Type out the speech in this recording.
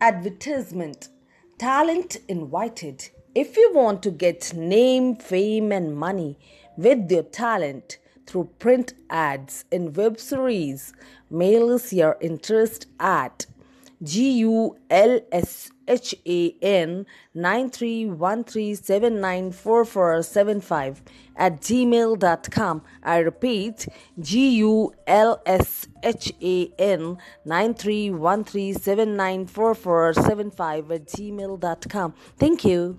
Advertisement Talent invited. If you want to get name, fame, and money with your talent through print ads in web series, mail us your interest at G-U-L-S-H-A-N 9313794475 at gmail.com. I repeat, G-U-L-S-H-A-N 9313794475 at gmail.com. Thank you.